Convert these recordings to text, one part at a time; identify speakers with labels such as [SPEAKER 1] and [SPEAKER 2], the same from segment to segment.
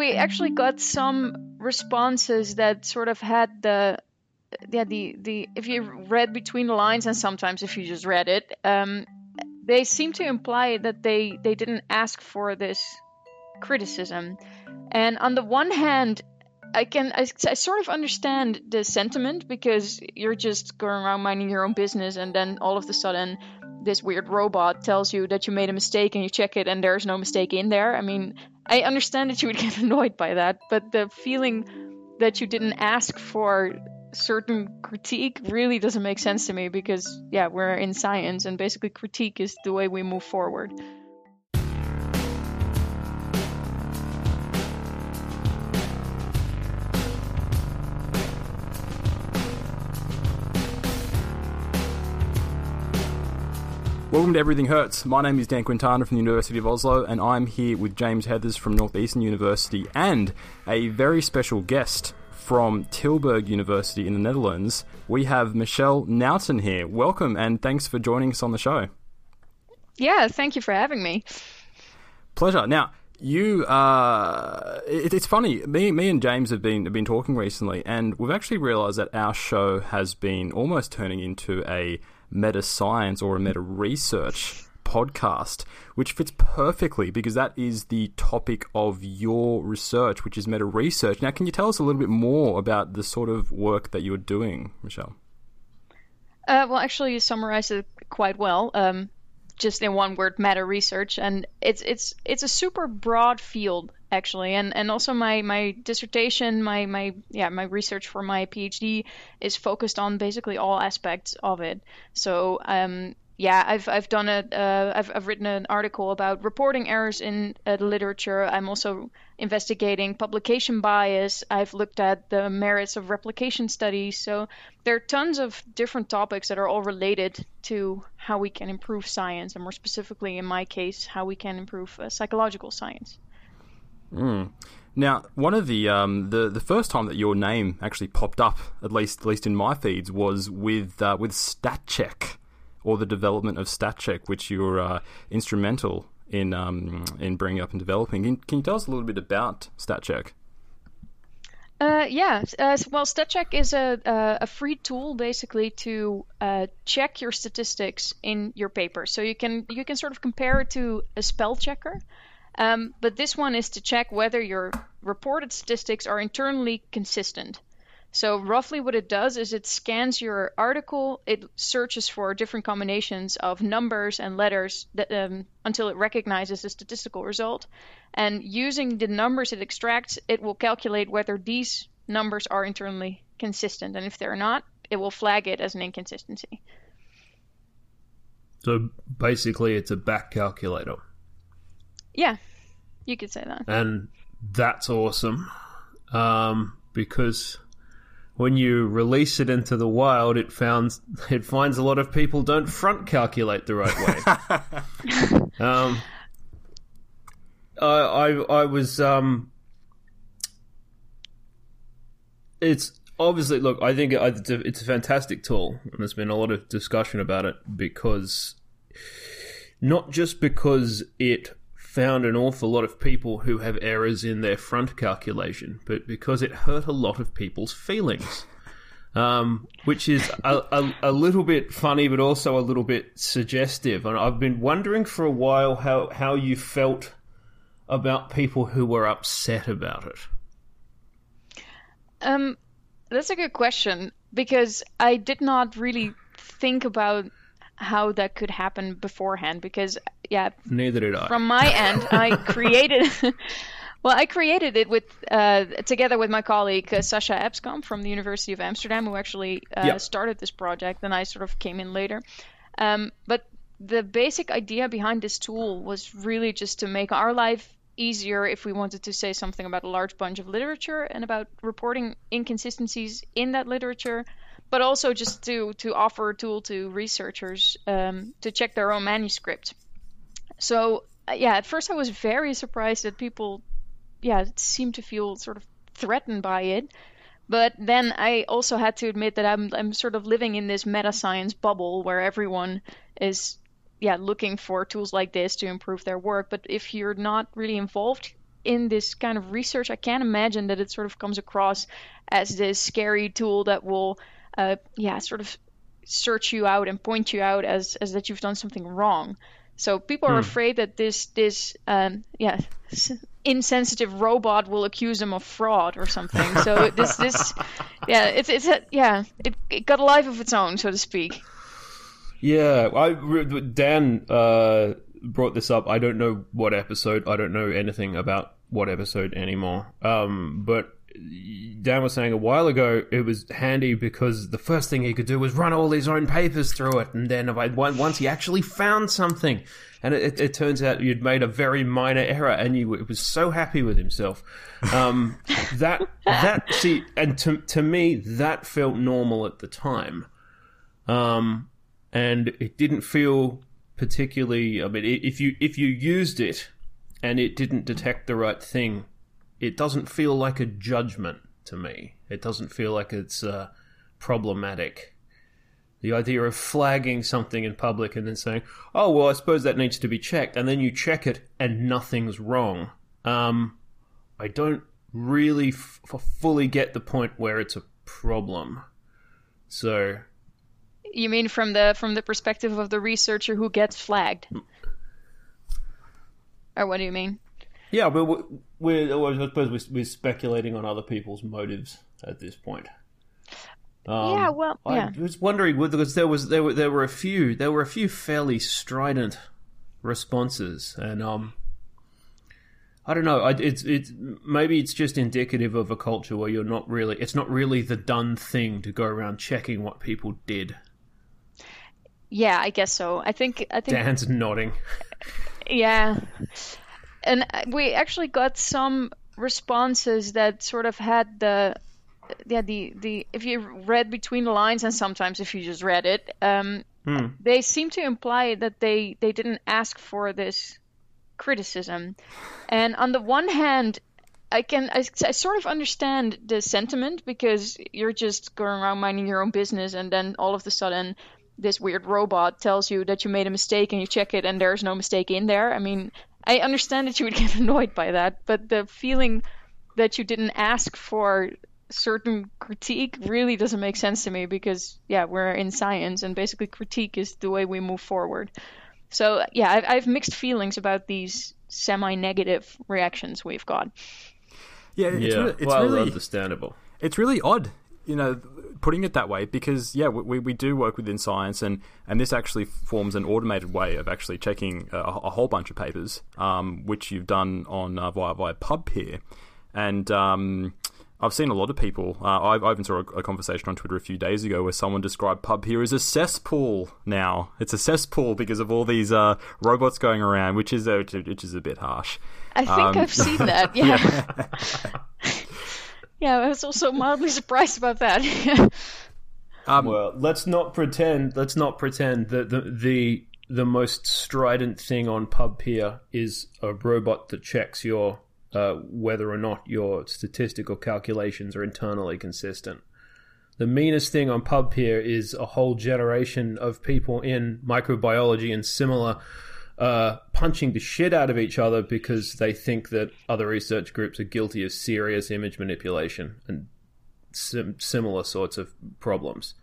[SPEAKER 1] we actually got some responses that sort of had the yeah the the if you read between the lines and sometimes if you just read it um, they seem to imply that they they didn't ask for this criticism and on the one hand I can I, I sort of understand the sentiment because you're just going around minding your own business and then all of a sudden this weird robot tells you that you made a mistake and you check it and there's no mistake in there. I mean, I understand that you would get annoyed by that, but the feeling that you didn't ask for certain critique really doesn't make sense to me because yeah, we're in science and basically critique is the way we move forward.
[SPEAKER 2] Welcome to Everything Hurts. My name is Dan Quintana from the University of Oslo, and I'm here with James Heathers from Northeastern University and a very special guest from Tilburg University in the Netherlands. We have Michelle Nuijten here. Welcome, and thanks for joining us on the show.
[SPEAKER 1] Yeah, thank you for having me.
[SPEAKER 2] Pleasure. Now, you uh, it, it's funny. Me, me and James have been have been talking recently, and we've actually realised that our show has been almost turning into a meta science or a meta research podcast, which fits perfectly because that is the topic of your research, which is meta research. Now, can you tell us a little bit more about the sort of work that you're doing, Michelle?
[SPEAKER 1] Uh, well, actually, you summarized it quite well. Um, just in one word, meta research, and it's it's it's a super broad field actually, and and also my my dissertation, my my yeah my research for my PhD is focused on basically all aspects of it. So um, yeah, I've I've done a uh, I've I've written an article about reporting errors in uh, the literature. I'm also investigating publication bias. I've looked at the merits of replication studies. So there are tons of different topics that are all related to how we can improve science, and more specifically, in my case, how we can improve uh, psychological science.
[SPEAKER 2] Mm. Now, one of the um, the the first time that your name actually popped up, at least at least in my feeds, was with uh, with StatCheck or the development of StatCheck, which you were uh, instrumental in um, in bringing up and developing. Can, can, you tell us a little bit about StatCheck?
[SPEAKER 1] Uh, yeah, uh, well, StatCheck is a, a free tool basically to uh, check your statistics in your paper. So you can you can sort of compare it to a spell checker, um, but this one is to check whether your reported statistics are internally consistent. So roughly what it does is it scans your article, it searches for different combinations of numbers and letters that, um, until it recognizes a statistical result. And using the numbers it extracts, it will calculate whether these numbers are internally consistent. And if they're not, it will flag it as an inconsistency.
[SPEAKER 3] So basically, it's a back calculator.
[SPEAKER 1] Yeah, you could say that.
[SPEAKER 3] And that's awesome um, because when you release it into the wild, it found it finds a lot of people don't front calculate the right way. um, I, I I was um, it's obviously look. I think it's a, it's a fantastic tool, and there's been a lot of discussion about it because not just because it found an awful lot of people who have errors in their front calculation, but because it hurt a lot of people's feelings. Um, which is a, a, a, little bit funny, but also a little bit suggestive. And I've been wondering for a while how, how you felt about people who were upset about it.
[SPEAKER 1] Um, that's a good question because I did not really think about how that could happen beforehand because yeah.
[SPEAKER 3] Neither did i.
[SPEAKER 1] From my end i created well i created it with uh, together with my colleague uh, Sacha Epskamp from the university of amsterdam who actually uh, started this project and i sort of came in later. Um, but the basic idea behind this tool was really just to make our life easier if we wanted to say something about a large bunch of literature and about reporting inconsistencies in that literature but also just to to offer a tool to researchers um, to check their own manuscript. So uh, yeah, at first I was very surprised that people, yeah, seem to feel sort of threatened by it. But then I also had to admit that I'm I'm sort of living in this meta science bubble where everyone is yeah looking for tools like this to improve their work. But if you're not really involved in this kind of research, I can't imagine that it sort of comes across as this scary tool that will, uh, yeah, sort of search you out and point you out as as that you've done something wrong. So people are hmm. afraid that this this um, yeah insensitive robot will accuse them of fraud or something. So this this yeah it's it's a, yeah it, it got a life of its own so to speak.
[SPEAKER 3] Yeah, I Dan uh, brought this up. I don't know what episode. I don't know anything about what episode anymore. Um, but Dan was saying a while ago, it was handy because the first thing he could do was run all his own papers through it, and then once he actually found something, and it, it, turns out you'd made a very minor error, and you was so happy with himself. Um, that that see, and to to me, that felt normal at the time, um, and it didn't feel particularly. I mean, if you if you used it and it didn't detect the right thing it doesn't feel like a judgment to me. It doesn't feel like it's uh, problematic. The idea of flagging something in public and then saying, "Oh well, I suppose that needs to be checked," and then you check it and nothing's wrong. Um, I don't really f- fully get the point where it's a problem. So,
[SPEAKER 1] you mean from the from the perspective of the researcher who gets flagged, or what do you mean?
[SPEAKER 3] Yeah, but we're, I suppose we're, we're, speculating on other people's motives at this point.
[SPEAKER 1] Um, yeah, well, yeah.
[SPEAKER 3] I was wondering because there was there were there were a few there were a few fairly strident responses, and um, I don't know. I, it's it's maybe it's just indicative of a culture where you're not really. It's not really the done thing to go around checking what people did.
[SPEAKER 1] Yeah, I guess so. I think I think
[SPEAKER 3] Dan's nodding.
[SPEAKER 1] Yeah, and we actually got some responses that sort of had the yeah the the if you read between the lines and sometimes if you just read it um, hmm. they seem to imply that they they didn't ask for this criticism and on the one hand I can I, I sort of understand the sentiment because you're just going around minding your own business and then all of a sudden this weird robot tells you that you made a mistake and you check it and there's no mistake in there. I mean, I understand that you would get annoyed by that, but the feeling that you didn't ask for certain critique really doesn't make sense to me because yeah, we're in science and basically critique is the way we move forward. So yeah, I've, I've mixed feelings about these semi-negative reactions we've got.
[SPEAKER 2] Yeah, it's,
[SPEAKER 3] yeah.
[SPEAKER 2] Really, it's
[SPEAKER 3] well,
[SPEAKER 2] really
[SPEAKER 3] understandable.
[SPEAKER 2] It's really odd you know, putting it that way because yeah, we, we do work within science, and and this actually forms an automated way of actually checking a, a whole bunch of papers, um, which you've done on uh, via via PubPeer, and. Um, I've seen a lot of people. Uh, I, I even saw a, a, conversation on Twitter a few days ago where someone described PubPeer as a cesspool. Now it's a cesspool because of all these uh, robots going around, which is a, which is a bit harsh.
[SPEAKER 1] I think um, I've seen that. Yeah. yeah. Yeah, I was also mildly surprised about that.
[SPEAKER 3] um, well, let's not pretend. Let's not pretend that the the the most strident thing on PubPeer is a robot that checks your uh, whether or not your statistical calculations are internally consistent. The meanest thing on PubPeer is a whole generation of people in microbiology and similar uh, punching the shit out of each other because they think that other research groups are guilty of serious image manipulation and sim- similar sorts of problems.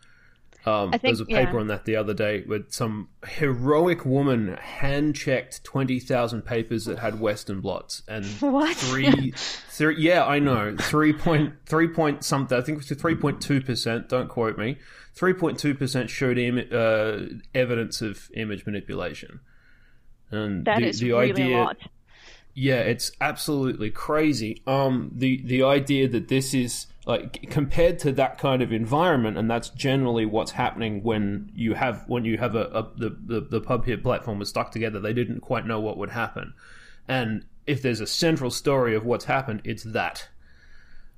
[SPEAKER 3] Um, think, there was a paper yeah. on that the other day where some heroic woman hand checked 20,000 papers that had Western blots. And
[SPEAKER 1] what?
[SPEAKER 3] Three, three, yeah, I know. 3 point, 3 point something, I think it was 3.2%, don't quote me. 3.2% showed Im- uh, evidence of image manipulation. And
[SPEAKER 1] that the, is the really idea, a lot.
[SPEAKER 3] Yeah, it's absolutely crazy. Um, the the idea that this is like compared to that kind of environment, and that's generally what's happening when you have when you have a, a the, the the PubPeer platform was stuck together. They didn't quite know what would happen, and if there's a central story of what's happened, it's that.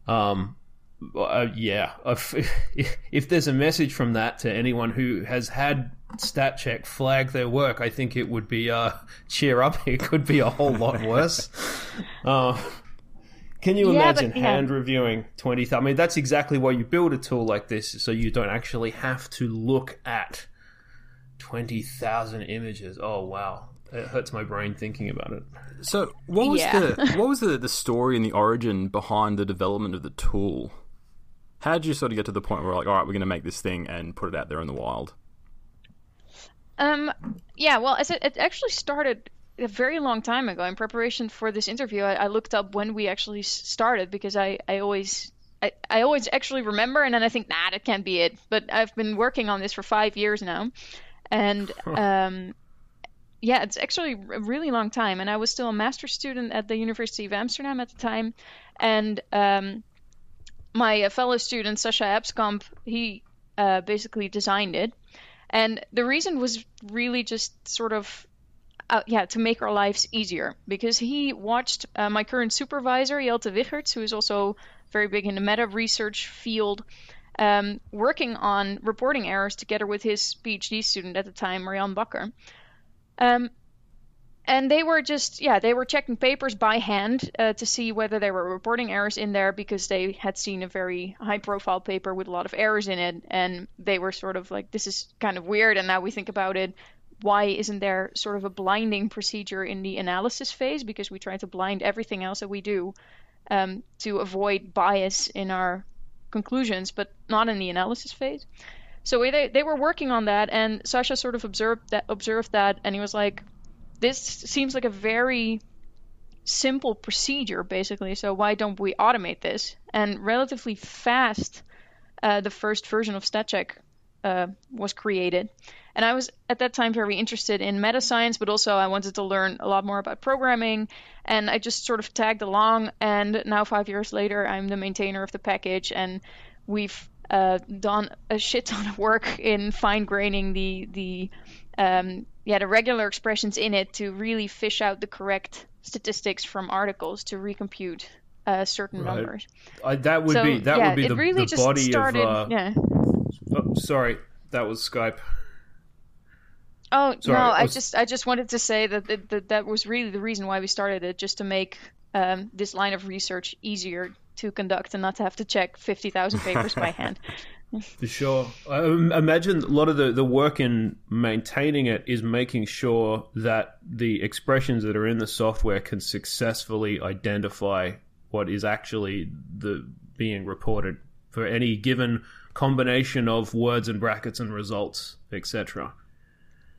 [SPEAKER 3] Um, uh, yeah, if, if there's a message from that to anyone who has had stat check flag their work, I think it would be uh, cheer up. It could be a whole lot worse. Uh, can you yeah, imagine but, yeah. hand reviewing 20,000? I mean, that's exactly why you build a tool like this, so you don't actually have to look at 20,000 images. Oh, wow. it hurts my brain thinking about it.
[SPEAKER 2] So, what was
[SPEAKER 1] Yeah.
[SPEAKER 2] the what was the, the story and the origin behind the development of the tool? How did you sort of get to the point where like, all right, we're going to make this thing and put it out there in the wild?
[SPEAKER 1] Um, yeah, well, as it, it actually started a very long time ago. In preparation for this interview, I, I looked up when we actually started because I, I always I, I always actually remember, and then I think, nah, that can't be it. But I've been working on this for five years now, and um, yeah, it's actually a really long time. And I was still a master's student at the University of Amsterdam at the time, and um, my fellow student Sacha Epskamp, he uh, basically designed it. And the reason was really just sort of, uh, yeah, to make our lives easier. Because he watched uh, my current supervisor, Jelte Wicherts, who is also very big in the meta research field, um, working on reporting errors together with his PhD student at the time, Marjan Bakker. Um, and they were just, yeah, they were checking papers by hand uh, to see whether there were reporting errors in there because they had seen a very high profile paper with a lot of errors in it. And they were sort of like, this is kind of weird. And now we think about it, why isn't there sort of a blinding procedure in the analysis phase? Because we try to blind everything else that we do um, to avoid bias in our conclusions, but not in the analysis phase. So they, they were working on that, and Sacha sort of observed that, observed that, and he was like, "This seems like a very simple procedure, basically. So why don't we automate this?" And relatively fast, uh, the first version of StatCheck uh, was created. And I was at that time very interested in meta science, but also I wanted to learn a lot more about programming. And I just sort of tagged along. And now, five years later, I'm the maintainer of the package, and we've uh, done a shit ton of work in fine graining the the um, yeah the regular expressions in it to really fish out the correct statistics from articles to recompute uh, certain
[SPEAKER 3] Right.
[SPEAKER 1] numbers.
[SPEAKER 3] I, that would
[SPEAKER 1] so
[SPEAKER 3] be that
[SPEAKER 1] yeah,
[SPEAKER 3] would be the,
[SPEAKER 1] really
[SPEAKER 3] the body
[SPEAKER 1] started.
[SPEAKER 3] of. Uh,
[SPEAKER 1] yeah.
[SPEAKER 3] oh, sorry, that was Skype.
[SPEAKER 1] Oh
[SPEAKER 3] Sorry,
[SPEAKER 1] no,
[SPEAKER 3] I
[SPEAKER 1] I just I just wanted to say that that, that that was really the reason why we started it, just to make um, this line of research easier to conduct and not to have to check fifty thousand papers by hand.
[SPEAKER 3] For sure. I imagine a lot of the, the work in maintaining it is making sure that the expressions that are in the software can successfully identify what is actually the being reported for any given combination of words and brackets and results, etc.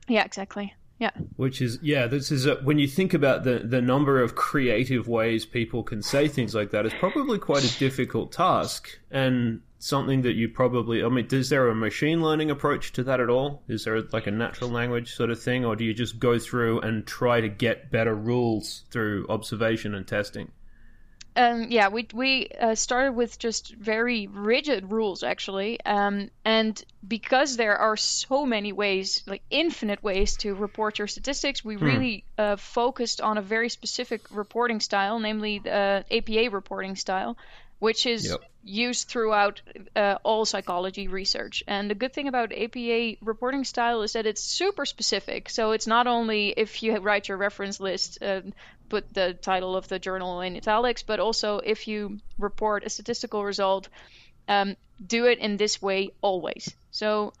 [SPEAKER 1] Yeah, exactly. Yeah.
[SPEAKER 3] Which is, yeah, this is a, when you think about the, the number of creative ways people can say things like that, it's probably quite a difficult task and something that you probably, I mean, is there a machine learning approach to that at all? Is there like a natural language sort of thing, or do you just go through and try to get better rules through observation and testing?
[SPEAKER 1] Um, yeah, we we uh, started with just very rigid rules actually, um, and because there are so many ways, like infinite ways to report your statistics, we really uh, focused on a very specific reporting style, namely the uh, APA reporting style, which is
[SPEAKER 3] Yep.
[SPEAKER 1] used throughout uh, all psychology research. And the good thing about APA reporting style is that it's super specific. So it's not only if you write your reference list, uh, put the title of the journal in italics, but also if you report a statistical result, um, do it in this way always. So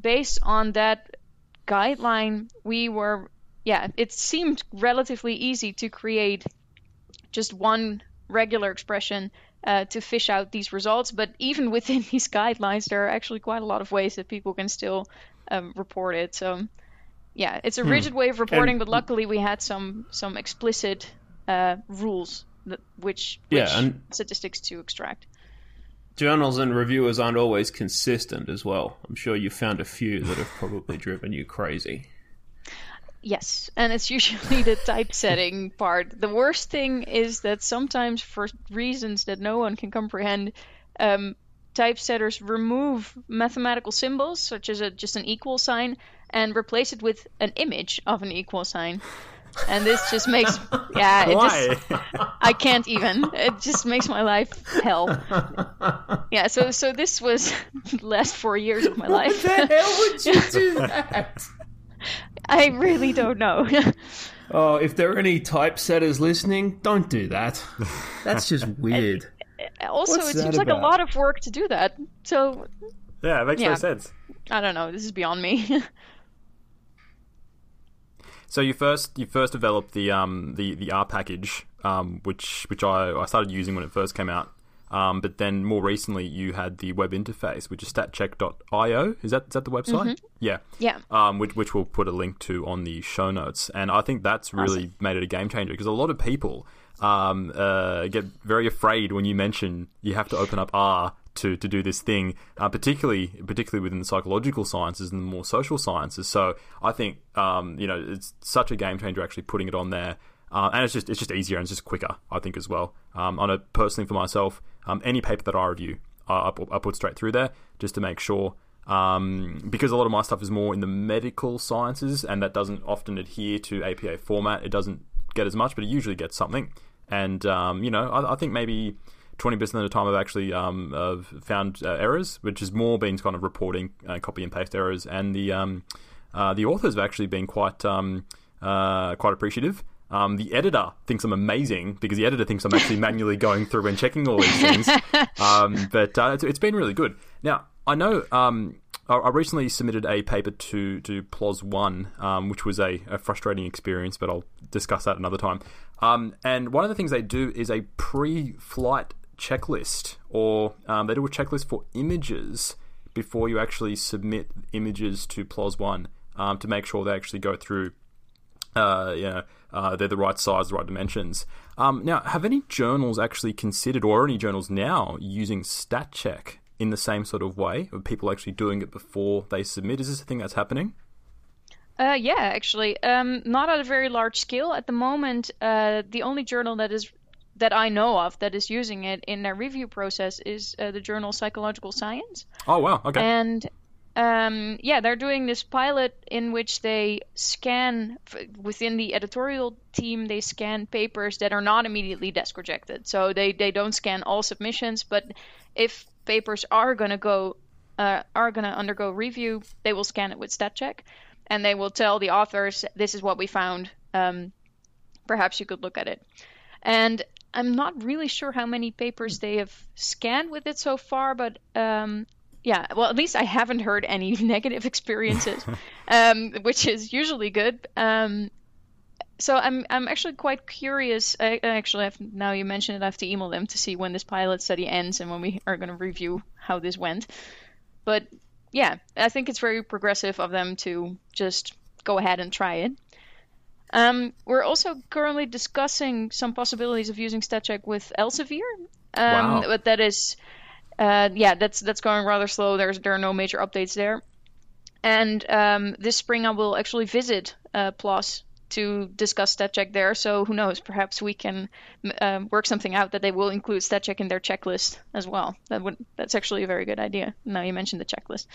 [SPEAKER 1] based on that guideline, we were, yeah, it seemed relatively easy to create just one regular expression uh, to fish out these results. But even within these guidelines, there are actually quite a lot of ways that people can still um, report it. So, yeah, it's a rigid way of reporting,
[SPEAKER 3] And-
[SPEAKER 1] but luckily we had some some explicit uh, rules that, which which
[SPEAKER 3] Yeah,
[SPEAKER 1] statistics to extract.
[SPEAKER 3] Journals and reviewers aren't always consistent as well. I'm sure you found a few that have probably driven you crazy.
[SPEAKER 1] Yes, and it's usually the typesetting part. The worst thing is that sometimes, for reasons that no one can comprehend, um, typesetters remove mathematical symbols, such as a, just an equal sign, and replace it with an image of an equal sign. And this just makes, yeah, it just,
[SPEAKER 2] Why?
[SPEAKER 1] I can't even. It just makes my life hell. Yeah, so so this was the last four years of my life.
[SPEAKER 3] What the hell would you do that?
[SPEAKER 1] I really don't know.
[SPEAKER 3] Oh, if there are any typesetters listening, don't do that. That's just weird.
[SPEAKER 1] also,
[SPEAKER 3] What's
[SPEAKER 1] it
[SPEAKER 3] that
[SPEAKER 1] seems like a lot of work to do that. So
[SPEAKER 2] yeah, it makes
[SPEAKER 1] Yeah.
[SPEAKER 2] no sense.
[SPEAKER 1] I don't know. This is beyond me.
[SPEAKER 2] So you first you first developed the um the the R package, um which which I, I started using when it first came out. Um, but then more recently, you had the web interface, which is statcheck.io. Is that is that the website?
[SPEAKER 1] Mm-hmm.
[SPEAKER 2] Yeah.
[SPEAKER 1] Yeah.
[SPEAKER 2] Um, which which we'll put a link to on the show notes, and I think that's really awesome. made it a game changer because a lot of people um, uh, get very afraid when you mention you have to open up R to, to do this thing, uh, particularly particularly within the psychological sciences and the more social sciences. So I think um, you know it's such a game changer actually putting it on there. Uh, and it's just it's just easier and it's just quicker, I think as well. Um, I know personally for myself, um, any paper that I review, I, I, put straight through there just to make sure. Um, because a lot of my stuff is more in the medical sciences, and that doesn't often adhere to APA format. It doesn't get as much, but it usually gets something. And um, you know, I, I, think maybe twenty percent of the time I've actually um, found uh, errors, which has more been kind of reporting uh, copy and paste errors, and the um, uh, the authors have actually been quite um, uh, quite appreciative. Um, the editor thinks I'm amazing because the editor thinks I'm actually manually going through and checking all these things. Um, but uh, it's, it's been really good. Now I know um, I recently submitted a paper to to PLOS One, um, which was a, a, frustrating experience, but I'll discuss that another time. Um, and one of the things they do is a pre-flight checklist, or um, they do a checklist for images before you actually submit images to PLOS One um, to make sure they actually go through. Uh, you know, uh, they're the right size, the right dimensions. Um, now, have any journals actually considered, or any journals now, using StatCheck in the same sort of way of people actually doing it before they submit? Is this a thing that's happening?
[SPEAKER 1] Uh, yeah, actually, um, not at a very large scale at the moment. Uh, the only journal that is that I know of that is using it in their review process is uh, the journal Psychological Science.
[SPEAKER 2] Oh wow! Okay.
[SPEAKER 1] And um, yeah, they're doing this pilot in which they scan within the editorial team. They scan papers that are not immediately desk rejected. So they they don't scan all submissions, but if papers are to go uh, are to undergo review, they will scan it with StatCheck, and they will tell the authors, "This is what we found. Um, perhaps you could look at it." And I'm not really sure how many papers they have scanned with it so far, but um, yeah, well, at least I haven't heard any negative experiences, um, which is usually good. Um, so I'm I'm actually quite curious. I, actually have now you mentioned it, I have to email them to see when this pilot study ends and when we are going to review how this went. But yeah, I think it's very progressive of them to just go ahead and try it. Um, we're also currently discussing some possibilities of using StatCheck with Elsevier. Um, wow. But that is, uh, yeah, that's that's going rather slow. There's there are no major updates there. And um, this spring I will actually visit uh, PLOS to discuss StatCheck there. So who knows? Perhaps we can um, work something out that they will include StatCheck in their checklist as well. That would that's actually a very good idea. Now you mentioned the checklist.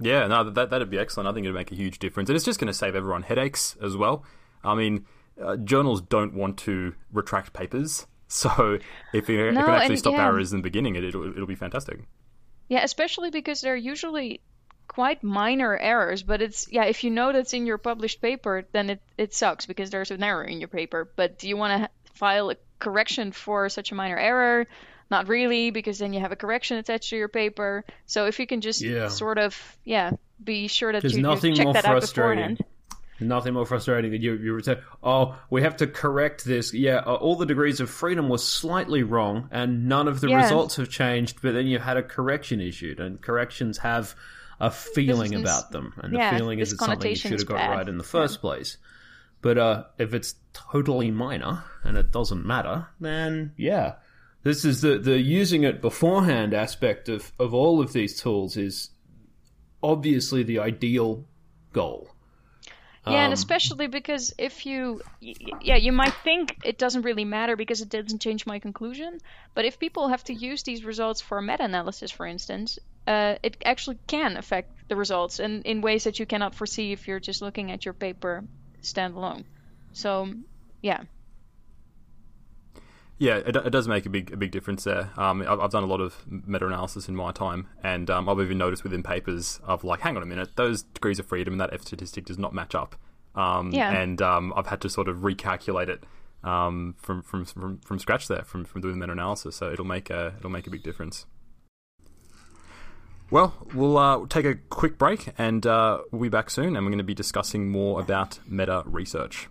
[SPEAKER 2] Yeah, no, that that'd be excellent. I think it'd make a huge difference, and it's just going to save everyone headaches as well. I mean, uh, journals don't want to retract papers, so if you, no, can actually and, stop yeah. errors in the beginning, it, it'll it'll be fantastic.
[SPEAKER 1] Yeah, especially because they're usually quite minor errors, but it's yeah, if you know that's in your published paper, then it, it sucks because there's an error in your paper. But do you want to file a correction for such a minor error? Not really, because then you have a correction attached to your paper. So if you can just yeah. sort of yeah, be sure that you, you check that out beforehand.
[SPEAKER 3] Nothing more frustrating than you, you return. Oh, we have to correct this. Yeah, uh, all the degrees of freedom was slightly wrong, and none of the yeah. results have changed. But then you had a correction issued, and corrections have a feeling about them, and yeah, the feeling is it's something you should have got bad. right in the first yeah. place. But uh, if it's totally minor and it doesn't matter, then yeah, this is the the using it beforehand aspect of of all of these tools is obviously the ideal goal.
[SPEAKER 1] Yeah, um, and especially because if you, yeah, you might think it doesn't really matter because it doesn't change my conclusion. But if people have to use these results for meta-analysis, for instance, uh, it actually can affect the results and in ways that you cannot foresee if you're just looking at your paper standalone. So, yeah.
[SPEAKER 2] Yeah, it, it does make a big a big difference there. Um, I've, I've, done a lot of meta analysis in my time, and um, I've even noticed within papers of like, hang on a minute, those degrees of freedom and that F statistic does not match up. Um, yeah. And um, I've had to sort of recalculate it um, from, from from from scratch there, from from doing the meta analysis. So it'll make a it'll make a big difference. Well, we'll uh, take a quick break and uh, we'll be back soon, and we're going to be discussing more about meta research.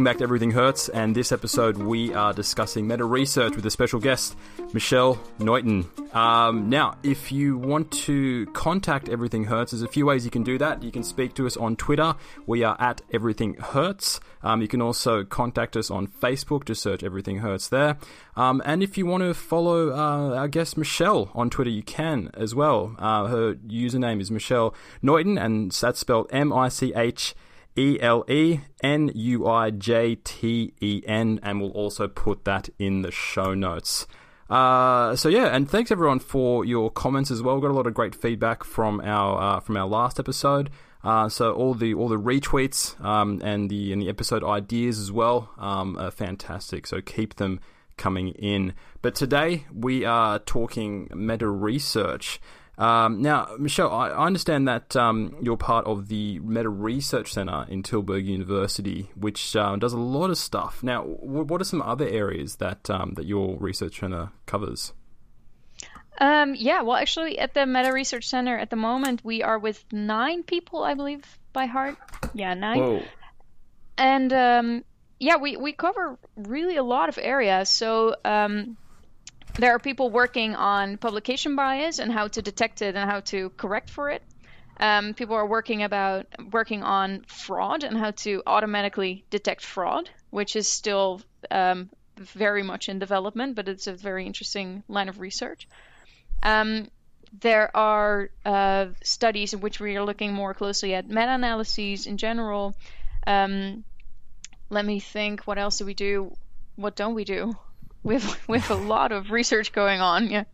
[SPEAKER 2] Welcome back to Everything Hurts, and this episode we are discussing meta research with a special guest, Michelle Nuijten. Um, now, if you want to contact Everything Hurts, there's a few ways you can do that. You can speak to us on Twitter. We are at Everything Hurts. Um, you can also contact us on Facebook. Just search Everything Hurts there. Um, and if you want to follow uh, our guest Michelle on Twitter, you can as well. Uh, her username is Michelle Nuijten, and that's spelled M I C H. E L E N U I J T E N, and we'll also put that in the show notes. Uh, so yeah, and thanks everyone for your comments as well. We got a lot of great feedback from our uh, from our last episode. Uh, so all the all the retweets um, and the and the episode ideas as well um, are fantastic. So keep them coming in. But today we are talking meta research. Um, now, Michelle, I, I understand that um, you're part of the Meta Research Center in Tilburg University, which uh, does a lot of stuff. Now, w- what are some other areas that um, that your research center covers?
[SPEAKER 1] Um, yeah, well, actually, at the Meta Research Center at the moment, we are with nine people, I believe, by heart. Yeah, nine.
[SPEAKER 3] Whoa.
[SPEAKER 1] And um, yeah, we, we cover really a lot of areas. So um, there are people working on publication bias and how to detect it and how to correct for it. Um, people are working about working on fraud and how to automatically detect fraud, which is still um, very much in development, but it's a very interesting line of research. Um, there are uh, studies in which we are looking more closely at meta-analyses in general. Um, let me think. What else do we do? What don't we do? We have we have a lot of research going on. Yeah.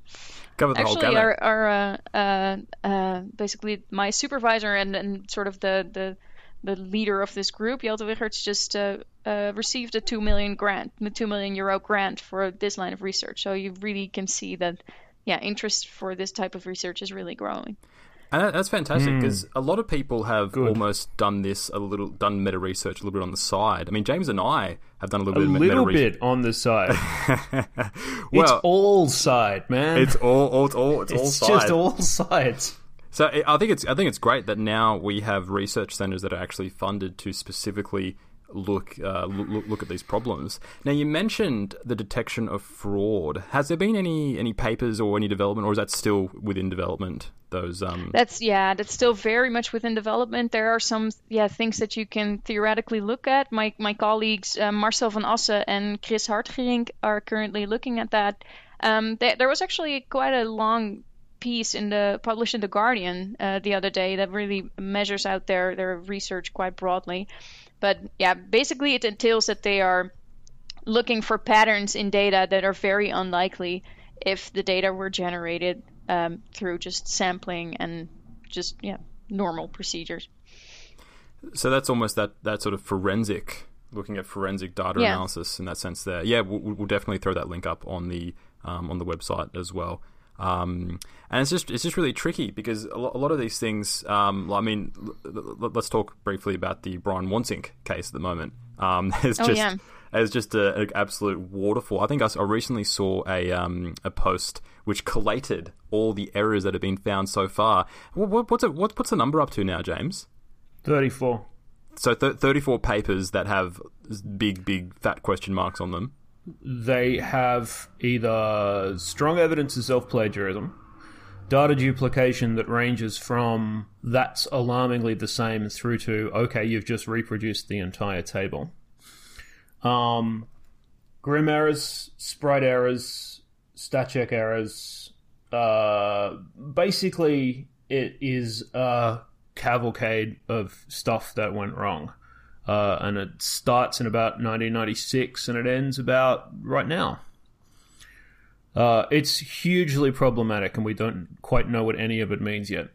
[SPEAKER 2] Cover
[SPEAKER 1] Actually, our, our uh, uh, uh, basically my supervisor and, and sort of the, the the leader of this group, Jelte Wicherts, just uh, uh, received a two million grant, a two million euro grant for this line of research. So you really can see that, yeah, interest for this type of research is really growing.
[SPEAKER 2] And that's fantastic because mm. a lot of people have Good. almost done this a little, done meta research a little bit on the side. I mean, James and I have done a little
[SPEAKER 3] a
[SPEAKER 2] bit of
[SPEAKER 3] little
[SPEAKER 2] meta
[SPEAKER 3] bit on the side. well, it's all side, man.
[SPEAKER 2] It's all, all it's all, it's,
[SPEAKER 3] it's
[SPEAKER 2] all
[SPEAKER 3] side. just all sides.
[SPEAKER 2] So I think it's I think it's great that now we have research centers that are actually funded to specifically look, uh, look look at these problems. Now, you mentioned the detection of fraud. Has there been any any papers or any development, or is that still within development? Those um...
[SPEAKER 1] that's yeah, that's still very much within development. There are some yeah things that you can theoretically look at. My my colleagues uh, Marcel van Assen and Chris Hartgerink are currently looking at that. Um, there, there was actually quite a long piece in the published in the Guardian uh, the other day that really measures out their their research quite broadly. But yeah, basically it entails that they are looking for patterns in data that are very unlikely if the data were generated um, through just sampling and just yeah normal procedures.
[SPEAKER 2] So that's almost that that sort of forensic looking at forensic data yeah. analysis in that sense. There, yeah, we'll, we'll, definitely throw that link up on the um, on the website as well. Um, and it's just it's just really tricky because a lot of these things. Um, I mean, let's talk briefly about the Brian Wansink case at the moment. Um, it's oh, just yeah. It's just an absolute waterfall. I think I, I recently saw a um, a post which collated all the errors that have been found so far. What, what's it, what, what's the number up to now, James?
[SPEAKER 3] Thirty four.
[SPEAKER 2] So th- thirty four papers that have big big fat question marks on them
[SPEAKER 3] they have either strong evidence of self plagiarism, data duplication that ranges from that's alarmingly the same through to okay, you've just reproduced the entire table. Um, Grim errors, sprite errors, stat check errors. Uh, basically, it is a cavalcade of stuff that went wrong uh, and it starts in about 1996 and it ends about right now. Uh, it's hugely problematic, and we don't quite know what any of it means yet.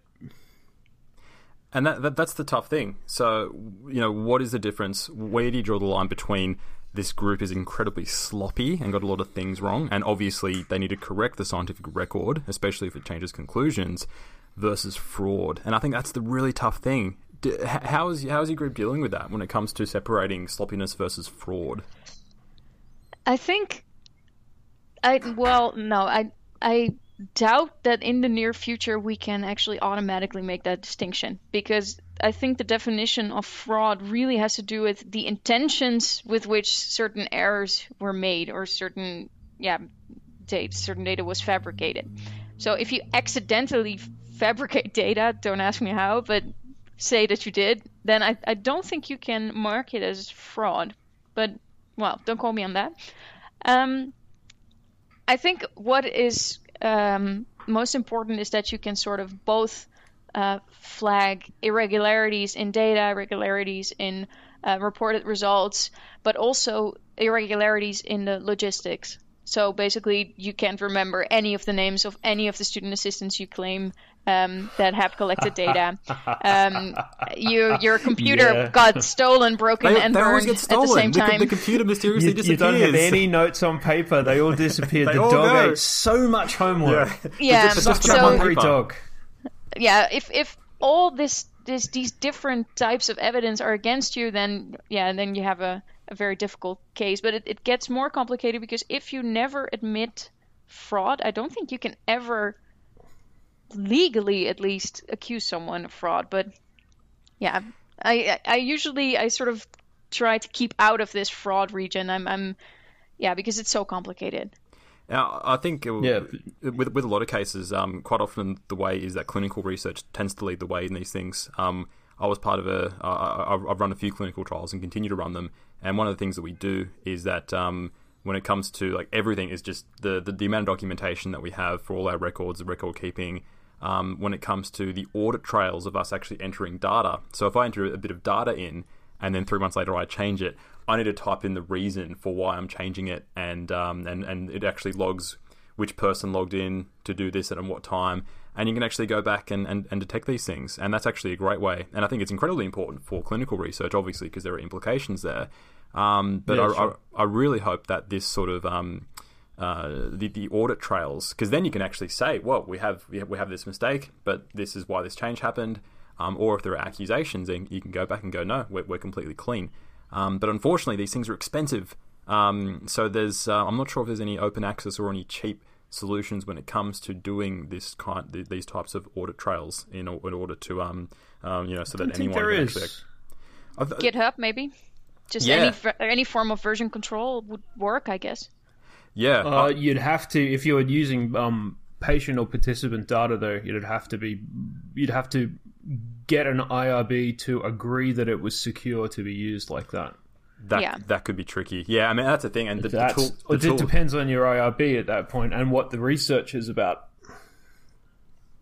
[SPEAKER 2] and that, that that's the tough thing. So, you know, what is the difference? Where do you draw the line between this group is incredibly sloppy and got a lot of things wrong, and obviously they need to correct the scientific record, especially if it changes conclusions, versus fraud? And I think that's the really tough thing. How is how is your group dealing with that when it comes to separating sloppiness versus fraud?
[SPEAKER 1] I think I well no I I doubt that in the near future we can actually automatically make that distinction because I think the definition of fraud really has to do with the intentions with which certain errors were made or certain yeah dates certain data was fabricated. So if you accidentally fabricate data, don't ask me how, but say that you did, then I, I don't think you can mark it as fraud. But well, don't call me on that. Um, I think what is um, most important is that you can sort of both uh, flag irregularities in data, irregularities in uh, reported results, but also irregularities in the logistics. So basically, you can't remember any of the names of any of the student assistants you claim um, that have collected data. Um, you, your computer yeah. got stolen, broken,
[SPEAKER 2] they,
[SPEAKER 1] and
[SPEAKER 2] they
[SPEAKER 1] burned at the same time.
[SPEAKER 2] The, the computer mysteriously
[SPEAKER 3] you,
[SPEAKER 2] disappears.
[SPEAKER 3] You don't have any notes on paper. They all disappeared. the all dog go. ate so much homework.
[SPEAKER 1] Yeah, yeah
[SPEAKER 3] just, such so, a hungry dog.
[SPEAKER 1] Yeah, if if all this this these different types of evidence are against you, then yeah, then you have a, a very difficult case. But it, it gets more complicated because if you never admit fraud, I don't think you can ever legally at least accuse someone of fraud. But yeah, I I usually I sort of try to keep out of this fraud region. I'm I'm yeah because it's so complicated.
[SPEAKER 2] Now, I think yeah. with with a lot of cases, um, quite often the way is that clinical research tends to lead the way in these things. Um, I was part of a. Uh, I've run a few clinical trials and continue to run them. And one of the things that we do is that um, when it comes to like everything is just the, the, the amount of documentation that we have for all our records, the record keeping, um, when it comes to the audit trails of us actually entering data. So if I enter a bit of data in and then three months later I change it, I need to type in the reason for why I'm changing it, and um, and and it actually logs which person logged in to do this and at what time, and you can actually go back and, and, and detect these things, and that's actually a great way. And I think it's incredibly important for clinical research, obviously, because there are implications there. Um, but yeah, I, sure. I, I, really hope that this sort of um, uh, the, the audit trails, because then you can actually say, well, we have, we have we have this mistake, but this is why this change happened. Um, or if there are accusations, then you can go back and go, no, we're, we're completely clean. Um, but unfortunately, these things are expensive. Um, so there's, uh, I'm not sure if there's any open access or any cheap solutions when it comes to doing this kind, these types of audit trails in, in order to, um, um, you know, so that anyone
[SPEAKER 3] can
[SPEAKER 2] actually.
[SPEAKER 1] GitHub maybe, just yeah. any any form of version control would work, I guess.
[SPEAKER 2] Yeah,
[SPEAKER 3] uh, you'd have to if you were using um, patient or participant data, though. You'd have to be you'd have to get an IRB to agree that it was secure to be used like that.
[SPEAKER 2] That yeah. that could be tricky. Yeah, I mean that's the thing, and the, the tool,
[SPEAKER 3] the it tool... depends on your IRB at that point and what the research is about.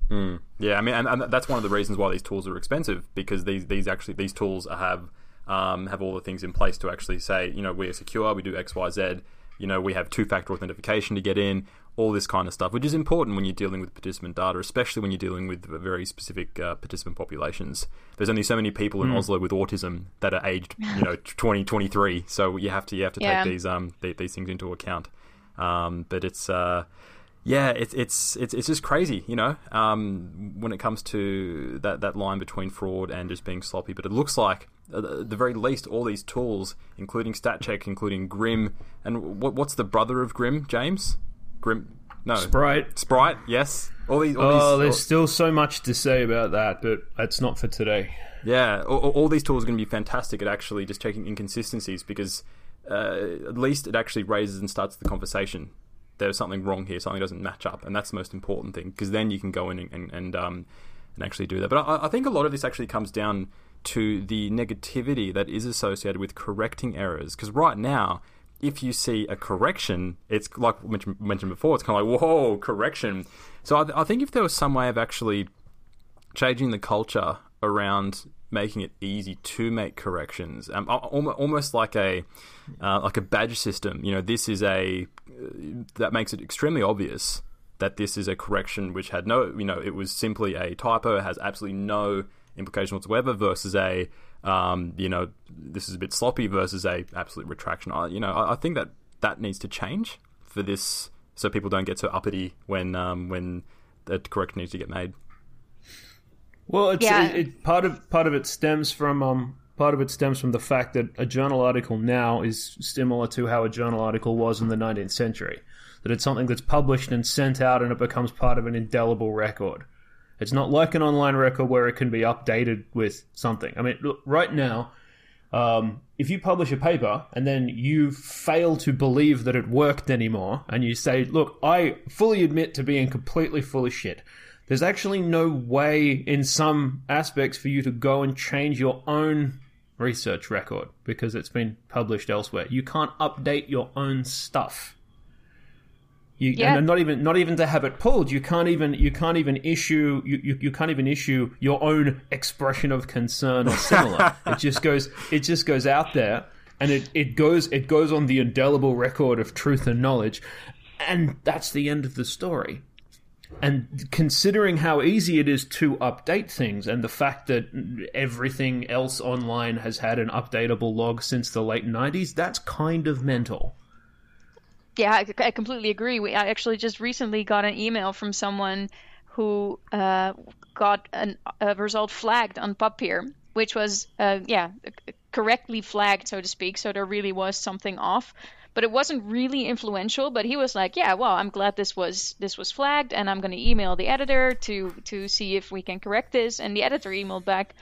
[SPEAKER 2] Mm. Yeah, I mean, and, and, that's one of the reasons why these tools are expensive because these these actually these tools have um, have all the things in place to actually say, you know, we are secure, we do X, Y, Z you know, we have two factor authentication to get in, all this kind of stuff, which is important when you're dealing with participant data, especially when you're dealing with very specific uh, participant populations. There's only so many people in mm. Oslo with autism that are aged, you know, 20, 23. So you have to you have to yeah. take these um th- these things into account. Um, but it's uh, yeah, it's it's it's it's just crazy, you know, um, when it comes to that that line between fraud and just being sloppy. But it looks like at the very least, all these tools, including StatCheck, including Grim, and what, what's the brother of Grim, James? Grim, no,
[SPEAKER 3] Sprite.
[SPEAKER 2] Sprite, yes.
[SPEAKER 3] All these. All oh, these, there's all... still so much to say about that, but that's not for today.
[SPEAKER 2] Yeah, all, all these tools are going to be fantastic at actually just checking inconsistencies because uh, at least it actually raises and starts the conversation. There's something wrong here, something doesn't match up, and that's the most important thing because then you can go in and and, and um and actually do that. But I, I think a lot of this actually comes down to the negativity that is associated with correcting errors. Because right now, if you see a correction, it's like mentioned, before, it's kind of like, whoa, correction. So I, I think if there was some way of actually changing the culture around making it easy to make corrections, um, almost like a uh, like a badge system. You know, this is a uh, that makes it extremely obvious that this is a correction which had no, you know, it was simply a typo. Has absolutely no implication whatsoever versus a um, you know this is a bit sloppy versus a absolute retraction. I, you know, I, I think that that needs to change for this so people don't get so uppity when um, when the correction needs to get made.
[SPEAKER 3] Well, it's yeah. it, it, part of part of it stems from um, part of it stems from the fact that a journal article now is similar to how a journal article was in the 19th century. That it's something that's published and sent out, and it becomes part of an indelible record. It's not like an online record where it can be updated with something. I mean, look, right now, um, if you publish a paper and then you fail to believe that it worked anymore, and you say, "Look, I fully admit to being completely full of shit," there's actually no way in some aspects for you to go and change your own research record because it's been published elsewhere. You can't update your own stuff. You, yeah. and not even not even to have it pulled. You can't even you can't even issue you, you, you can't even issue your own expression of concern or similar. it just goes it just goes out there and it, it goes it goes on the indelible record of truth and knowledge, and that's the end of the story. And considering how easy it is to update things, and the fact that everything else online has had an updatable log since the late 90s, that's kind of mental.
[SPEAKER 1] Yeah, I, I completely agree. We I actually just recently got an email from someone who uh, got an, a result flagged on PubPeer, which was, uh, yeah, correctly flagged, so to speak. So there really was something off but it wasn't really influential but he was like yeah well i'm glad this was this was flagged and i'm going to email the editor to to see if we can correct this and the editor emailed back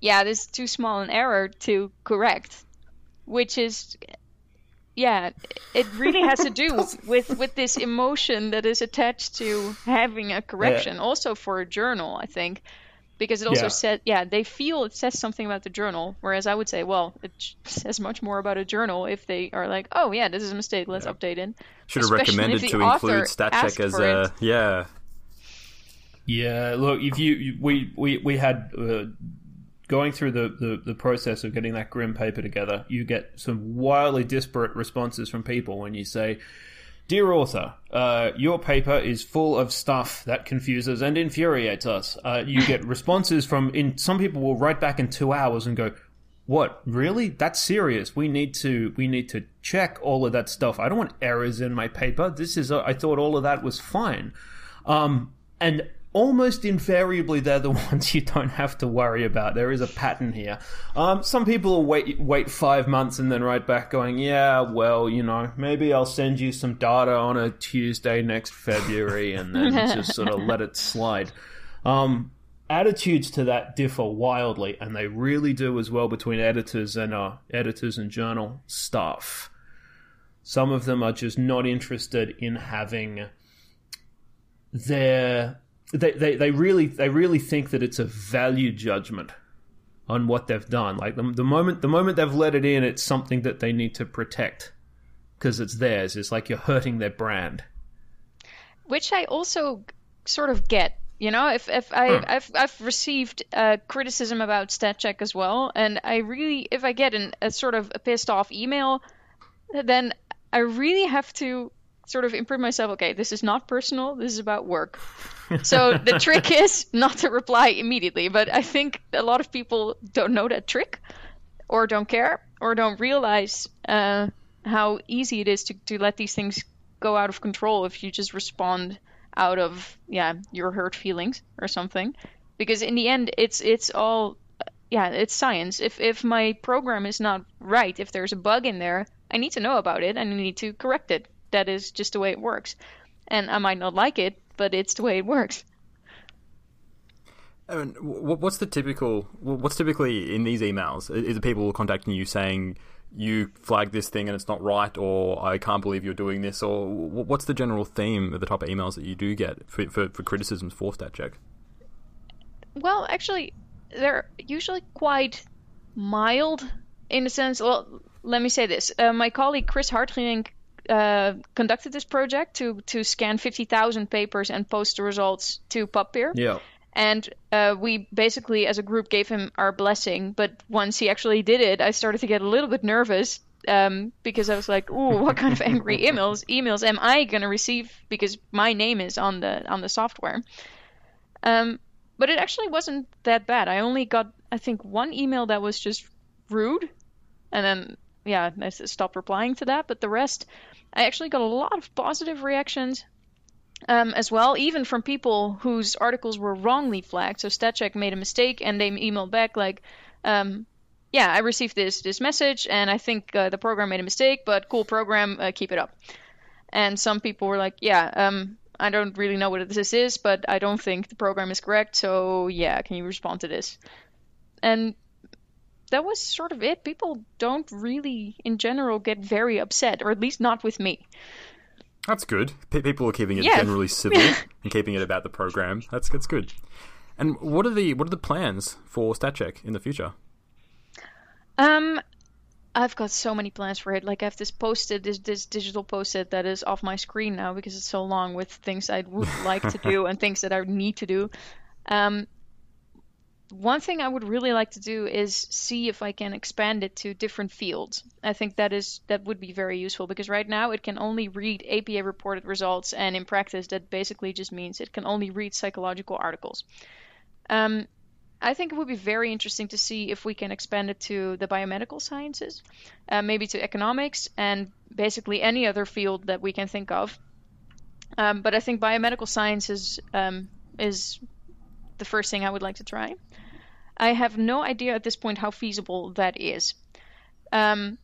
[SPEAKER 1] yeah this is too small an error to correct which is yeah it really has to do with with this emotion that is attached to having a correction yeah. also for a journal i think because it also yeah. said yeah they feel it says something about the journal whereas i would say well it says much more about a journal if they are like oh yeah this is a mistake let's yeah. update it
[SPEAKER 2] should have recommended to include StatCheck as a it. yeah
[SPEAKER 3] yeah look if you we we, we had uh, going through the, the, the process of getting that grim paper together you get some wildly disparate responses from people when you say Dear author, uh, your paper is full of stuff that confuses and infuriates us. Uh, you get responses from in some people will write back in two hours and go, "What? Really? That's serious. We need to we need to check all of that stuff. I don't want errors in my paper. This is a, I thought all of that was fine." Um, and almost invariably they're the ones you don't have to worry about. There is a pattern here. Um, some people will wait wait five months and then write back going, yeah, well, you know, maybe I'll send you some data on a Tuesday next February and then just sort of let it slide. Um, attitudes to that differ wildly, and they really do as well between editors and uh, editors and journal staff. Some of them are just not interested in having their they, they, they really they really think that it's a value judgment on what they've done. Like the, the moment the moment they've let it in, it's something that they need to protect because it's theirs. It's like you're hurting their brand.
[SPEAKER 1] Which I also sort of get. You know, if if I hmm. I've I've received uh, criticism about StatCheck as well, and I really if I get an, a sort of a pissed off email, then I really have to sort of imprint myself. Okay, this is not personal. This is about work so the trick is not to reply immediately, but I think a lot of people don't know that trick or don't care or don't realize uh, how easy it is to, to let these things go out of control if you just respond out of yeah your hurt feelings or something. Because in the end it's it's all yeah it's science. If if my program is not right if there's a bug in there i need to know about it and i need to correct it. That is just the way it works. And i might not like it but it's the way it works.
[SPEAKER 2] And what's the typical? What's typically in these emails? Is it people contacting you saying you flagged this thing and it's not right, or I can't believe you're doing this, or what's the general theme of the type of emails that you do get for, for, for criticisms for StatCheck?
[SPEAKER 1] Well, actually, they're usually quite mild in a sense. Well, let me say this: uh, my colleague Chris Hartgerink uh, conducted this project to to scan 50,000 papers and post the results to PubPeer.
[SPEAKER 3] Yeah.
[SPEAKER 1] And uh, we basically, as a group, gave him our blessing. But once he actually did it, I started to get a little bit nervous um, because I was like, "Ooh, what kind of angry emails emails am I gonna receive?" Because my name is on the on the software. Um, but it actually wasn't that bad. I only got, I think, one email that was just rude, and then yeah, I stopped replying to that. But the rest, I actually got a lot of positive reactions. Um, as well, even from people whose articles were wrongly flagged. So StatCheck made a mistake, and they emailed back like, um, "Yeah, I received this this message, and I think uh, the program made a mistake, but cool program, uh, keep it up." And some people were like, "Yeah, um, I don't really know what this is, but I don't think the program is correct. So yeah, can you respond to this? And that was sort of it. People don't really, in general, get very upset, or at least not with me.
[SPEAKER 2] That's good. P- people are keeping it yeah. generally civil and keeping it about the program. That's that's good. And what are the what are the plans for StatCheck in the future?
[SPEAKER 1] Um, I've got so many plans for it. Like I have this posted, this this digital post-it that is off my screen now because it's so long with things I would like to do and things that I need to do. Um, one thing I would really like to do is see if I can expand it to different fields. I think that is that would be very useful because right now it can only read APA reported results, and in practice that basically just means it can only read psychological articles. Um, I think it would be very interesting to see if we can expand it to the biomedical sciences, uh, maybe to economics, and basically any other field that we can think of. Um, but I think biomedical sciences um, is the first thing I would like to try. I have no idea at this point how feasible that is. Um,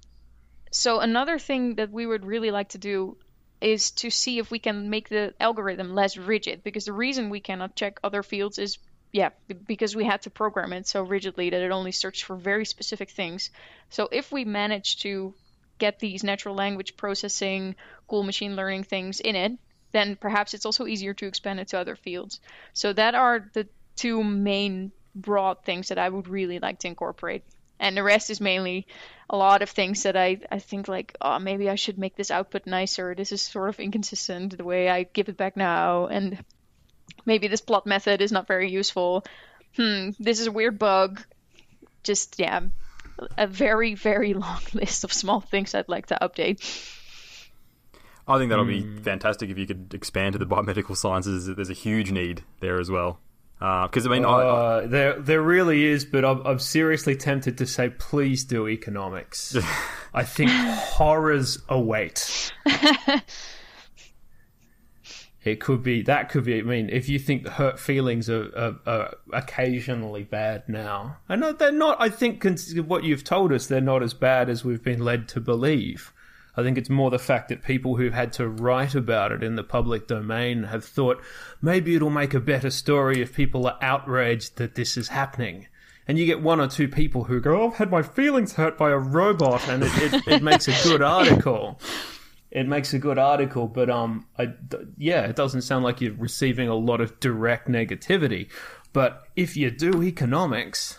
[SPEAKER 1] so another thing that we would really like to do is to see if we can make the algorithm less rigid because the reason we cannot check other fields is yeah, because we had to program it so rigidly that it only searched for very specific things. So if we manage to get these natural language processing, cool machine learning things in it, then perhaps it's also easier to expand it to other fields. So that are the two main broad things that I would really like to incorporate. And the rest is mainly a lot of things that I, I think like, oh, maybe I should make this output nicer. This is sort of inconsistent the way I give it back now. And maybe this plot method is not very useful. Hmm, this is a weird bug. Just, yeah, a very, very long list of small things I'd like to update.
[SPEAKER 2] I think that'll be hmm. fantastic if you could expand to the biomedical sciences. There's a huge need there as well. Because uh, I mean, uh, I,
[SPEAKER 3] I... there there really is, but I'm, I'm seriously tempted to say, please do economics. I think horrors await. It could be that could be. I mean, if you think hurt feelings are, are, are occasionally bad now, I know they're not. I think what you've told us, they're not as bad as we've been led to believe. I think it's more the fact that people who've had to write about it in the public domain have thought maybe it'll make a better story if people are outraged that this is happening. And you get one or two people who go, oh, I've had my feelings hurt by a robot, and it, it, it makes a good article it makes a good article, but um, I, yeah, it doesn't sound like you're receiving a lot of direct negativity. But if you do economics,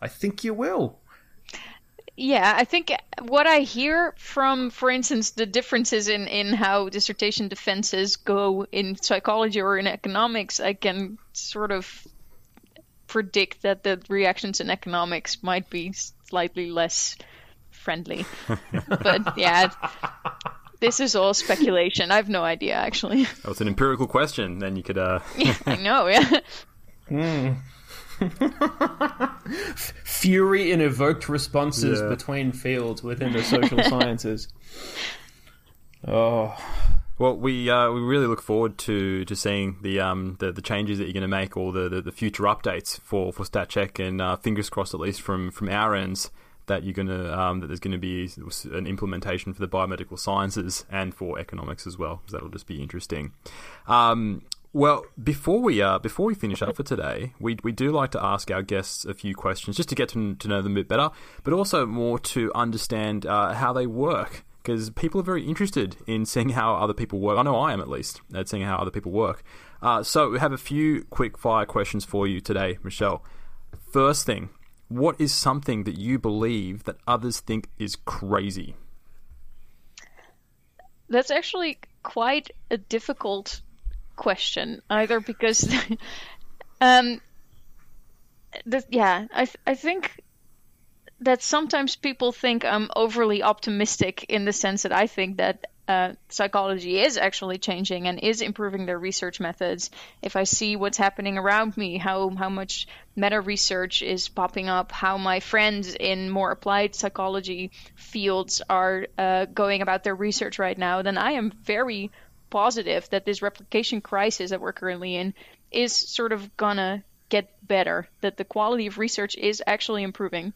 [SPEAKER 3] I think you will.
[SPEAKER 1] Yeah, I think what I hear from, for instance, the differences in, in how dissertation defenses go in psychology or in economics, I can sort of predict that the reactions in economics might be slightly less friendly. but yeah, this is all speculation. I have no idea, actually.
[SPEAKER 2] Oh, it's an empirical question. Then you could. Uh...
[SPEAKER 1] yeah, I know. Yeah.
[SPEAKER 3] Mm. Fury in evoked responses yeah. between fields within the social sciences. Oh.
[SPEAKER 2] Well, we uh, we really look forward to, to seeing the um the, the changes that you're going to make, or the, the, the, future updates for for StatCheck, and uh, fingers crossed, at least from from our ends, that you're going to um, that there's going to be an implementation for the biomedical sciences and for economics as well, because that'll just be interesting. Um, well, before we uh, before we finish up for today, we we do like to ask our guests a few questions just to get to, to know them a bit better, but also more to understand uh, how they work. Because people are very interested in seeing how other people work. I know I am at least at seeing how other people work. Uh, so we have a few quick fire questions for you today, Michelle. First thing, what is something that you believe that others think is crazy?
[SPEAKER 1] That's actually quite a difficult question, either because, um, the, yeah, I th- I think that sometimes people think I'm overly optimistic in the sense that I think that uh, psychology is actually changing and is improving their research methods, if I see what's happening around me, how how much meta research is popping up, how my friends in more applied psychology fields are uh, going about their research right now, then I am very positive that this replication crisis that we're currently in is sort of gonna get better, that the quality of research is actually improving.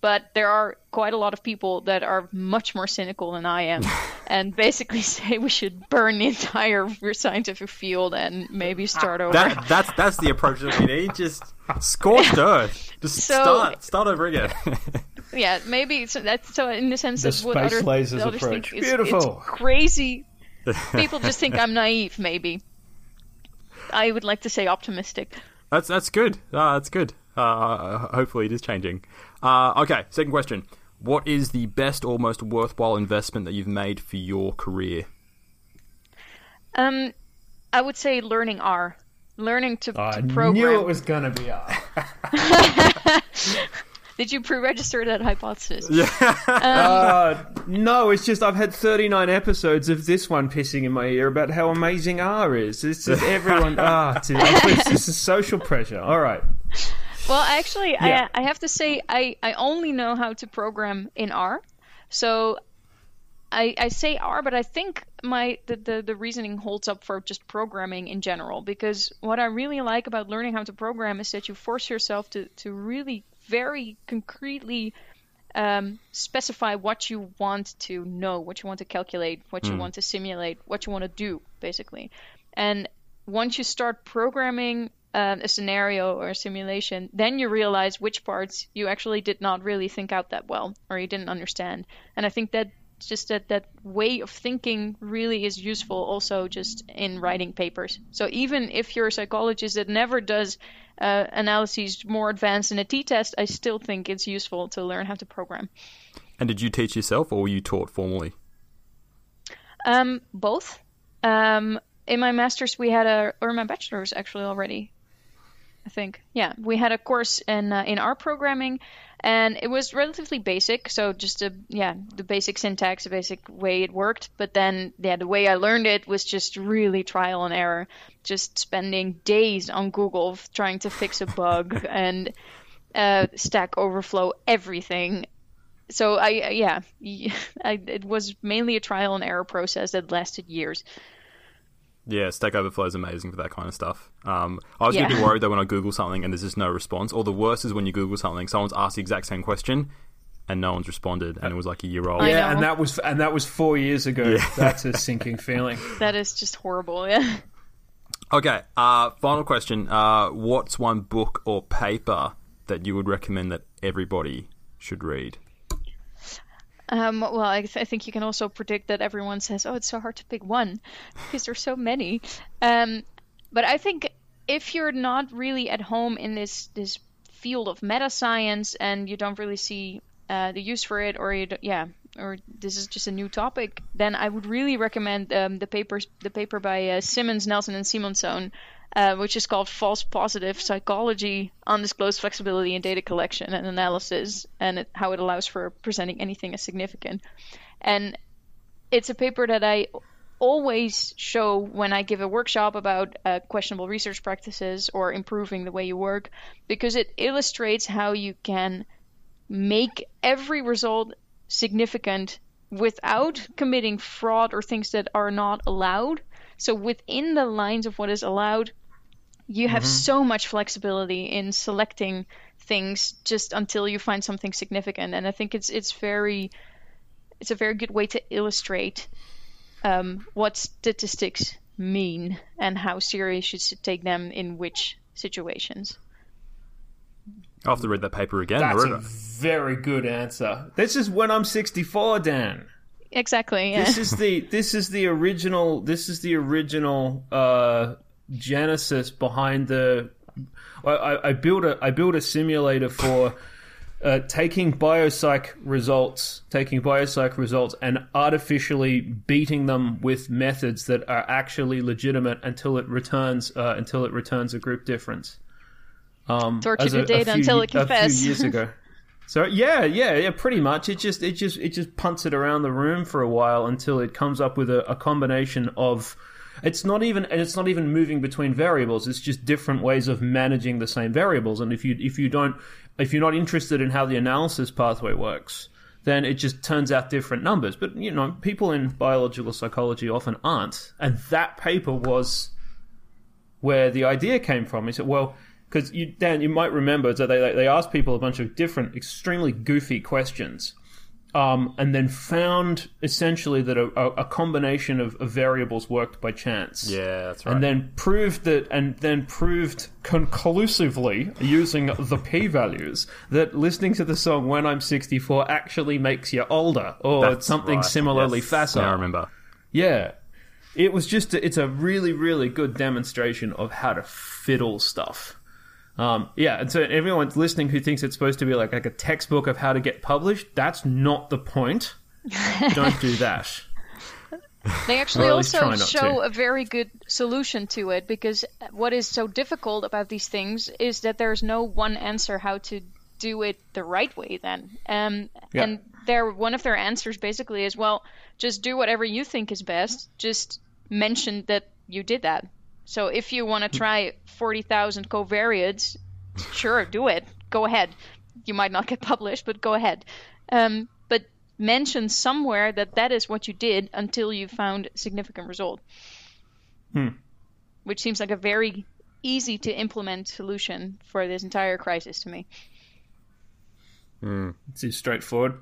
[SPEAKER 1] But there are quite a lot of people that are much more cynical than I am and basically say we should burn the entire scientific field and maybe start over.
[SPEAKER 2] That, that's that's the approach that we need. Just scorched earth. Just so, start start over again.
[SPEAKER 1] yeah, maybe so that's so in the sense
[SPEAKER 3] the
[SPEAKER 1] of what other,
[SPEAKER 3] lasers others approach.
[SPEAKER 1] think
[SPEAKER 3] Beautiful.
[SPEAKER 1] It's crazy. People just think I'm naive. Maybe I would like to say optimistic.
[SPEAKER 2] That's that's good. Uh, that's good. Uh, hopefully, it is changing. Uh, okay, second question. What is the best or most worthwhile investment that you've made for your career?
[SPEAKER 1] Um, I would say learning R. Learning to,
[SPEAKER 3] oh,
[SPEAKER 1] to program.
[SPEAKER 3] I knew it was going to be R.
[SPEAKER 1] Did you pre-register that hypothesis?
[SPEAKER 2] Yeah. Um,
[SPEAKER 3] uh, no, it's just I've had 39 episodes of this one pissing in my ear about how amazing R is. It's just everyone. ah, it's, it's, social pressure. All right.
[SPEAKER 1] Well, actually, yeah. I, I have to say I, I only know how to program in R. So I, I say R, but I think my the, the, the reasoning holds up for just programming in general because what I really like about learning how to program is that you force yourself to, to really very concretely um, specify what you want to know, what you want to calculate, what you mm. want to simulate, what you want to do, basically. And once you start programming um, a scenario or a simulation, then you realize which parts you actually did not really think out that well or you didn't understand. And I think that just that that way of thinking really is useful also just in writing papers. So even if you're a psychologist that never does uh, analyses more advanced than a t-test, I still think it's useful to learn how to program.
[SPEAKER 2] And did you teach yourself or were you taught formally?
[SPEAKER 1] Um, both. Um, in my master's, we had a, or my bachelor's actually already, I think. Yeah, we had a course in uh, in R programming, and it was relatively basic. So just a yeah, the basic syntax, the basic way it worked. But then yeah, the way I learned it was just really trial and error. Just spending days on Google trying to fix a bug and uh, Stack Overflow everything. So I yeah, I, it was mainly a trial and error process that lasted years.
[SPEAKER 2] Yeah, Stack Overflow is amazing for that kind of stuff. Um, I was yeah. getting worried though when I Google something and there's just no response. Or the worst is when you Google something, someone's asked the exact same question and no one's responded, and it was like a year old.
[SPEAKER 3] Yeah, and that was and that was four years ago. Yeah. That's a sinking feeling.
[SPEAKER 1] That is just horrible. Yeah.
[SPEAKER 2] Okay. Uh, final question. Uh, what's one book or paper that you would recommend that everybody should read?
[SPEAKER 1] Um, well, I, th- I, think you can also predict that everyone says, "Oh, it's so hard to pick one," because there's so many. Um, but I think if you're not really at home in this this field of meta science and you don't really see uh, the use for it, or you yeah, or this is just a new topic, then I would really recommend um, the papers the paper by uh, Simmons, Nelson, and Simonson uh, which is called False Positive Psychology, Undisclosed Flexibility in Data Collection and Analysis, and it, how it allows for presenting anything as significant. And it's a paper that I always show when I give a workshop about uh, questionable research practices or improving the way you work, because it illustrates how you can make every result significant without committing fraud or things that are not allowed. So within the lines of what is allowed, you have mm-hmm. so much flexibility in selecting things just until you find something significant and i think it's it's very it's a very good way to illustrate um, what statistics mean and how serious you should take them in which situations
[SPEAKER 2] I'll have to read that paper again.
[SPEAKER 3] That's a very good answer. This is when I'm 64, Dan.
[SPEAKER 1] Exactly. Yeah.
[SPEAKER 3] This is the this is the original. This is the original uh, genesis behind the. I, I built a I built a simulator for uh, taking biopsych results, taking biopsych results, and artificially beating them with methods that are actually legitimate until it returns uh, until it returns a group difference.
[SPEAKER 1] Um, Torture your data few, until it confesses.
[SPEAKER 3] A few years ago. So yeah, yeah, yeah, pretty much. It just it just it just punts it around the room for a while until it comes up with a, a combination of. It's not even and it's not even moving between variables. It's just different ways of managing the same variables. And if you if you don't if you're not interested in how the analysis pathway works, then it just turns out different numbers. But you know, people in biological psychology often aren't. And that paper was where the idea came from. He said, well because you Dan, you might remember that they they asked people a bunch of different, extremely goofy questions, um, and then found essentially that a, a combination of, of, variables worked by chance.
[SPEAKER 2] Yeah, that's right.
[SPEAKER 3] And then proved that, and then proved conclusively using the p-values that listening to the song "When I'm 64" actually makes you older, or that's something right. similarly yes. facile.
[SPEAKER 2] I remember.
[SPEAKER 3] Yeah, it was just a, it's a really really good demonstration of how to fiddle stuff um, yeah, and so everyone listening who thinks it's supposed to be like, like a textbook of how to get published, that's not the point. Don't do that.
[SPEAKER 1] They actually also show to. a very good solution to it because what is so difficult about these things is that there's no one answer how to do it the right way then. Um, yeah. And their one of their answers basically is, well, just do whatever you think is best. Just mention that you did that. So if you want to try 40,000 covariates, sure, do it. Go ahead. You might not get published, but go ahead. Um, but mention somewhere that that is what you did until you found significant result.
[SPEAKER 3] Hmm.
[SPEAKER 1] Which seems like a very easy to implement solution for this entire crisis to me.
[SPEAKER 3] Hmm. It's straightforward.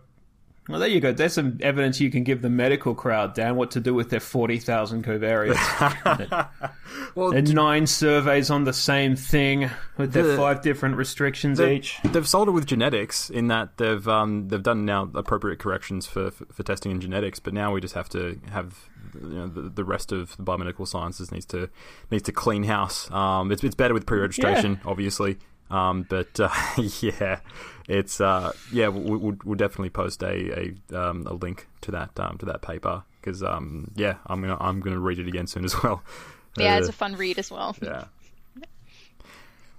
[SPEAKER 3] Well, there you go. There's some evidence you can give the medical crowd, Dan, what to do with their 40,000 covariates. well, and nine surveys on the same thing with their five different restrictions each.
[SPEAKER 2] They've solved it with genetics in that they've um, they've done now appropriate corrections for, for, for testing in genetics, but now we just have to have you know, the, the rest of the biomedical sciences needs to needs to clean house. Um, it's, it's better with pre-registration, yeah. obviously. Um, but uh, yeah, it's uh, yeah, we'll, we'll, definitely post a a, um, a link to that um, to that paper because um, yeah, I'm gonna I'm gonna read it again soon as well.
[SPEAKER 1] Yeah, uh, it's a fun read as well.
[SPEAKER 2] Yeah.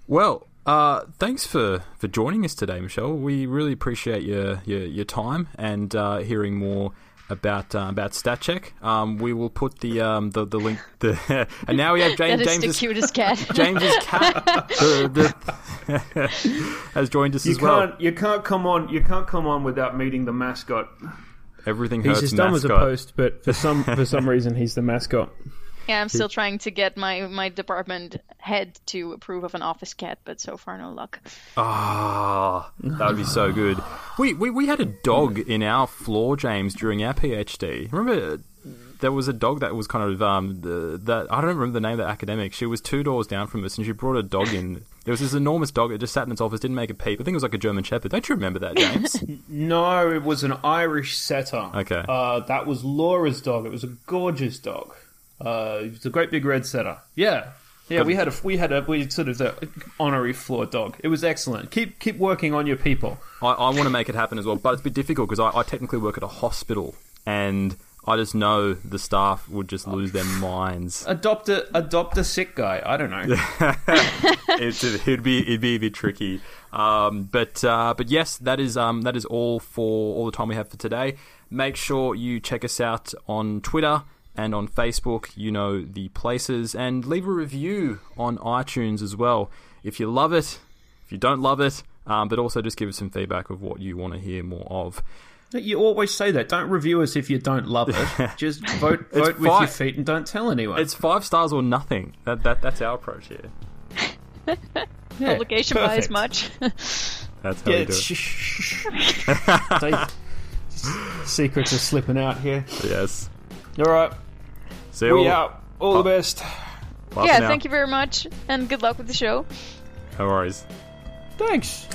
[SPEAKER 2] Well, uh, thanks for, for joining us today, Michelle. We really appreciate your your, your time and uh, hearing more about uh, about StatCheck. Um, we will put the um, the, the link. The, and now we have James.
[SPEAKER 1] That is
[SPEAKER 2] James's,
[SPEAKER 1] the cutest cat.
[SPEAKER 2] James's cat the, the, has joined us
[SPEAKER 3] you
[SPEAKER 2] as well.
[SPEAKER 3] You can't come on. You can't come on without meeting the mascot.
[SPEAKER 2] Everything
[SPEAKER 3] he's
[SPEAKER 2] as
[SPEAKER 3] dumb as a post, but for some for some reason he's the mascot.
[SPEAKER 1] Yeah, I'm still trying to get my, my department head to approve of an office cat, but so far no luck.
[SPEAKER 2] Ah, oh, that would be so good. We, we we had a dog in our floor, James, during our PhD. Remember, there was a dog that was kind of um the, that I don't remember the name of the academic. She was two doors down from us, and she brought a dog in. There was this enormous dog that just sat in its office, didn't make a peep. I think it was like a German Shepherd. Don't you remember that, James?
[SPEAKER 3] no, it was an Irish setter.
[SPEAKER 2] Okay,
[SPEAKER 3] uh, that was Laura's dog. It was a gorgeous dog. Uh, it's a great big red setter. Yeah, yeah. we had a we had a we sort of the honorary floor dog. It was excellent. Keep keep working on your people.
[SPEAKER 2] I, I want to make it happen as well, but it's a bit difficult because I, I technically work at a hospital and. I just know the staff would just lose their minds.
[SPEAKER 3] Adopt a adopt a sick guy. I don't know.
[SPEAKER 2] it, would be it'd be a bit tricky. Um, but uh, but yes, that is um, that is all for all the time we have for today. Make sure you check us out on Twitter and on Facebook, you know the places, and leave a review on iTunes as well. If you love it, if you don't love it, um, but also just give us some feedback of what you want to hear more of.
[SPEAKER 3] You always say that. Don't review us if you don't love it. Just vote vote with your feet and don't tell anyone.
[SPEAKER 2] It's five stars or nothing. That, that that's our approach here.
[SPEAKER 1] yeah, Publication bias much.
[SPEAKER 2] that's how yeah, we do it.
[SPEAKER 3] Secrets are slipping out here.
[SPEAKER 2] Yes.
[SPEAKER 3] All right.
[SPEAKER 2] See you
[SPEAKER 3] we all. out. All the best.
[SPEAKER 1] Bye yeah, thank you very much, and good luck with the show.
[SPEAKER 2] No worries.
[SPEAKER 3] Thanks.